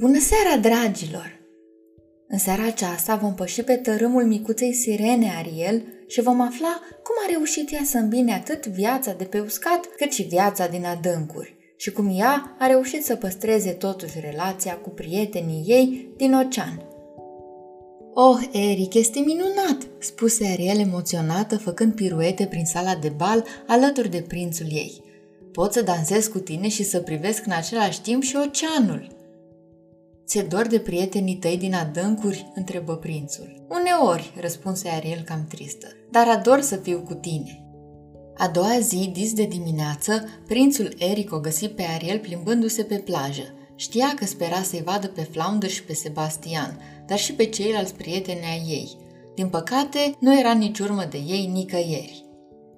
Bună seara, dragilor! În seara aceasta vom păși pe tărâmul micuței sirene Ariel și vom afla cum a reușit ea să îmbine atât viața de pe uscat, cât și viața din adâncuri și cum ea a reușit să păstreze totuși relația cu prietenii ei din ocean. Oh, Eric, este minunat!" spuse Ariel emoționată, făcând piruete prin sala de bal alături de prințul ei. Pot să dansez cu tine și să privesc în același timp și oceanul." Ți-e dor de prietenii tăi din adâncuri?" întrebă prințul. Uneori, răspunse Ariel cam tristă, dar ador să fiu cu tine. A doua zi, dis de dimineață, prințul Eric o găsi pe Ariel plimbându-se pe plajă. Știa că spera să-i vadă pe Flounder și pe Sebastian, dar și pe ceilalți prieteni ai ei. Din păcate, nu era nici urmă de ei nicăieri.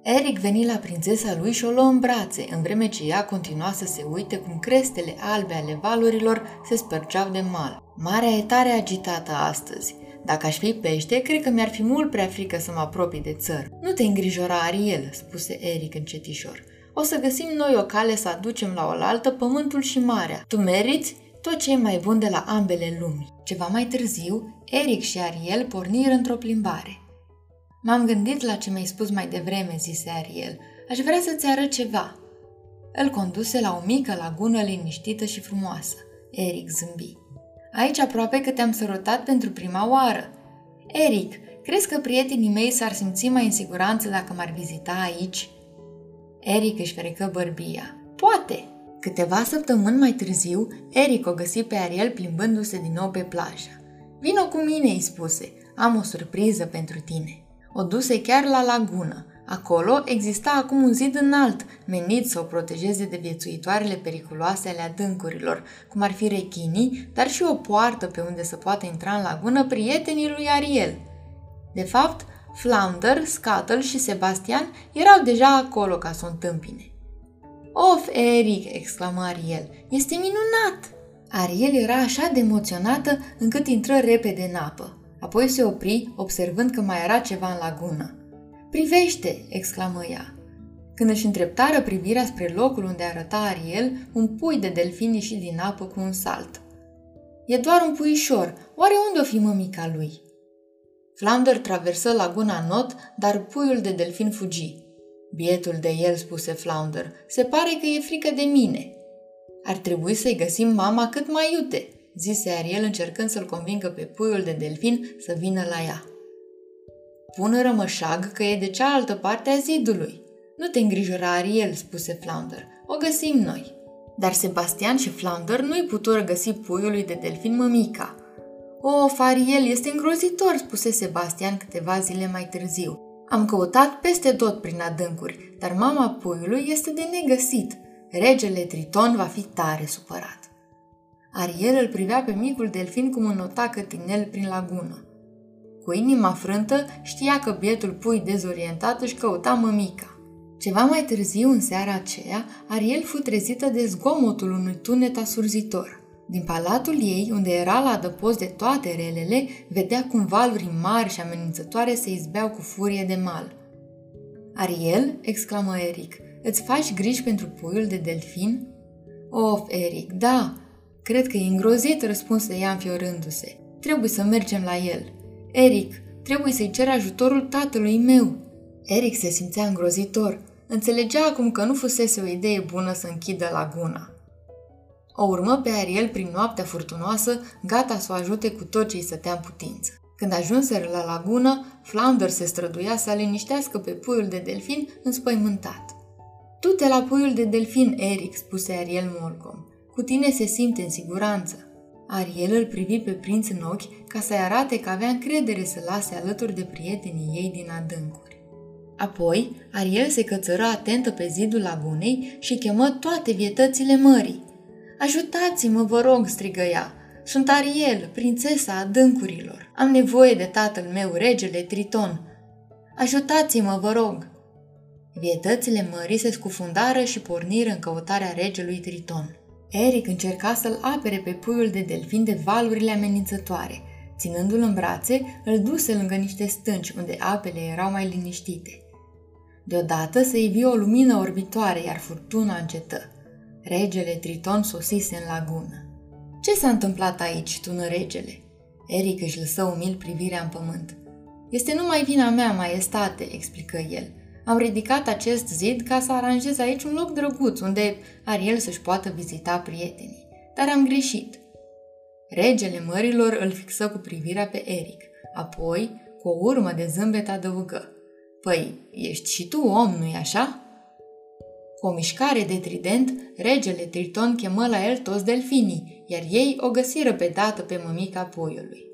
Eric veni la prințesa lui și o luă în brațe, în vreme ce ea continua să se uite cum crestele albe ale valurilor se spărgeau de mal. Marea e tare agitată astăzi. Dacă aș fi pește, cred că mi-ar fi mult prea frică să mă apropii de țăr. Nu te îngrijora, Ariel, spuse Eric încetișor. O să găsim noi o cale să aducem la oaltă pământul și marea. Tu meriți tot ce e mai bun de la ambele lumi. Ceva mai târziu, Eric și Ariel porniră într-o plimbare. M-am gândit la ce mi-ai spus mai devreme, zise Ariel. Aș vrea să-ți arăt ceva. Îl conduse la o mică lagună liniștită și frumoasă. Eric zâmbi. Aici aproape că te-am sărutat pentru prima oară. Eric, crezi că prietenii mei s-ar simți mai în siguranță dacă m-ar vizita aici? Eric își frecă bărbia. Poate! Câteva săptămâni mai târziu, Eric o găsi pe Ariel plimbându-se din nou pe plajă. Vino cu mine, îi spuse. Am o surpriză pentru tine. O duse chiar la lagună. Acolo exista acum un zid înalt, menit să o protejeze de viețuitoarele periculoase ale adâncurilor, cum ar fi rechinii, dar și o poartă pe unde să poată intra în lagună prietenii lui Ariel. De fapt, Flounder, Scuttle și Sebastian erau deja acolo ca să o întâmpine. Of, Eric!" exclamă Ariel. Este minunat!" Ariel era așa de emoționată încât intră repede în apă. Apoi se opri, observând că mai era ceva în lagună. Privește!" exclamă ea. Când își întreptară privirea spre locul unde arăta Ariel, un pui de delfin ieși din apă cu un salt. E doar un puișor, oare unde o fi mămica lui?" Flounder traversă laguna not, dar puiul de delfin fugi. Bietul de el, spuse Flounder, se pare că e frică de mine. Ar trebui să-i găsim mama cât mai iute, zise Ariel încercând să-l convingă pe puiul de delfin să vină la ea. Pună rămășag că e de cealaltă parte a zidului. Nu te îngrijora, Ariel, spuse Flounder. O găsim noi. Dar Sebastian și Flounder nu-i putură găsi puiului de delfin mămica. O, Fariel, este îngrozitor, spuse Sebastian câteva zile mai târziu. Am căutat peste tot prin adâncuri, dar mama puiului este de negăsit. Regele Triton va fi tare supărat. Ariel îl privea pe micul delfin cum înnota cătinel prin lagună. Cu inima frântă, știa că bietul pui dezorientat își căuta mămica. Ceva mai târziu, în seara aceea, Ariel fu trezită de zgomotul unui tunet asurzitor. Din palatul ei, unde era la adăpost de toate relele, vedea cum valuri mari și amenințătoare se izbeau cu furie de mal. Ariel, exclamă Eric, îți faci griji pentru puiul de delfin? Of, Eric, da, Cred că e îngrozit, răspunse ea înfiorându-se. Trebuie să mergem la el. Eric, trebuie să-i cer ajutorul tatălui meu. Eric se simțea îngrozitor. Înțelegea acum că nu fusese o idee bună să închidă laguna. O urmă pe Ariel prin noaptea furtunoasă, gata să o ajute cu tot ce îi stătea în putință. Când ajunseră la lagună, Flounder se străduia să liniștească pe puiul de delfin înspăimântat. Du-te la puiul de delfin, Eric, spuse Ariel Molcom. Cu tine se simte în siguranță. Ariel îl privi pe prinț în ochi ca să-i arate că avea încredere să lase alături de prietenii ei din adâncuri. Apoi, Ariel se cățără atentă pe zidul lagunei și chemă toate vietățile mării. Ajutați-mă, vă rog, strigă ea. Sunt Ariel, prințesa adâncurilor. Am nevoie de tatăl meu, regele Triton. Ajutați-mă, vă rog. Vietățile mării se scufundară și porniră în căutarea regelui Triton. Eric încerca să-l apere pe puiul de delfin de valurile amenințătoare. Ținându-l în brațe, îl duse lângă niște stânci unde apele erau mai liniștite. Deodată se ivi o lumină orbitoare, iar furtuna încetă. Regele Triton sosise în lagună. Ce s-a întâmplat aici, tună regele? Eric își lăsă umil privirea în pământ. Este numai vina mea, maestate, explică el. Am ridicat acest zid ca să aranjez aici un loc drăguț unde Ariel să-și poată vizita prietenii. Dar am greșit. Regele mărilor îl fixă cu privirea pe Eric. Apoi, cu o urmă de zâmbet adăugă. Păi, ești și tu om, nu-i așa? Cu o mișcare de trident, regele Triton chemă la el toți delfinii, iar ei o găsiră pe dată pe mămica puiului.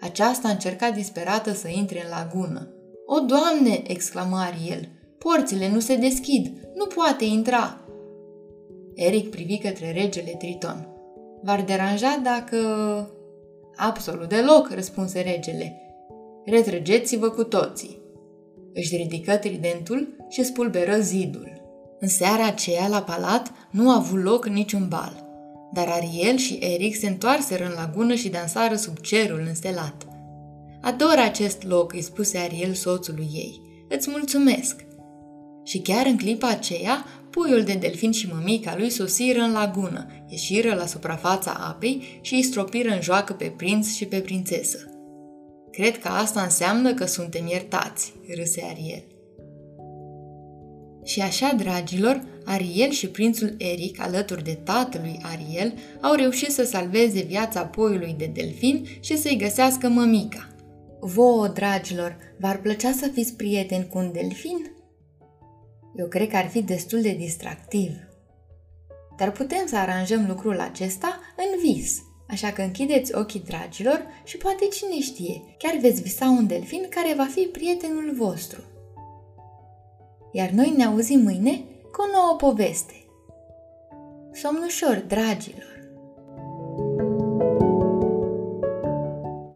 Aceasta încerca disperată să intre în lagună. O, Doamne!" exclamă Ariel. Porțile nu se deschid, nu poate intra!" Eric privi către regele Triton. V-ar deranja dacă... Absolut deloc, răspunse regele. Retrăgeți-vă cu toții. Își ridică tridentul și spulberă zidul. În seara aceea, la palat, nu a avut loc niciun bal. Dar Ariel și Eric se întoarseră în lagună și dansară sub cerul înstelat. Ador acest loc, îi spuse Ariel soțului ei. Îți mulțumesc! Și chiar în clipa aceea, puiul de delfin și mămica lui sosiră în lagună, ieșiră la suprafața apei și îi stropiră în joacă pe prinț și pe prințesă. Cred că asta înseamnă că suntem iertați, râse Ariel. Și așa, dragilor, Ariel și prințul Eric, alături de tatălui Ariel, au reușit să salveze viața poiului de delfin și să-i găsească mămica. Vouă, dragilor, v-ar plăcea să fiți prieteni cu un delfin? Eu cred că ar fi destul de distractiv. Dar putem să aranjăm lucrul acesta în vis, așa că închideți ochii, dragilor, și poate cine știe, chiar veți visa un delfin care va fi prietenul vostru. Iar noi ne auzim mâine cu o nouă poveste. Somn ușor, dragilor!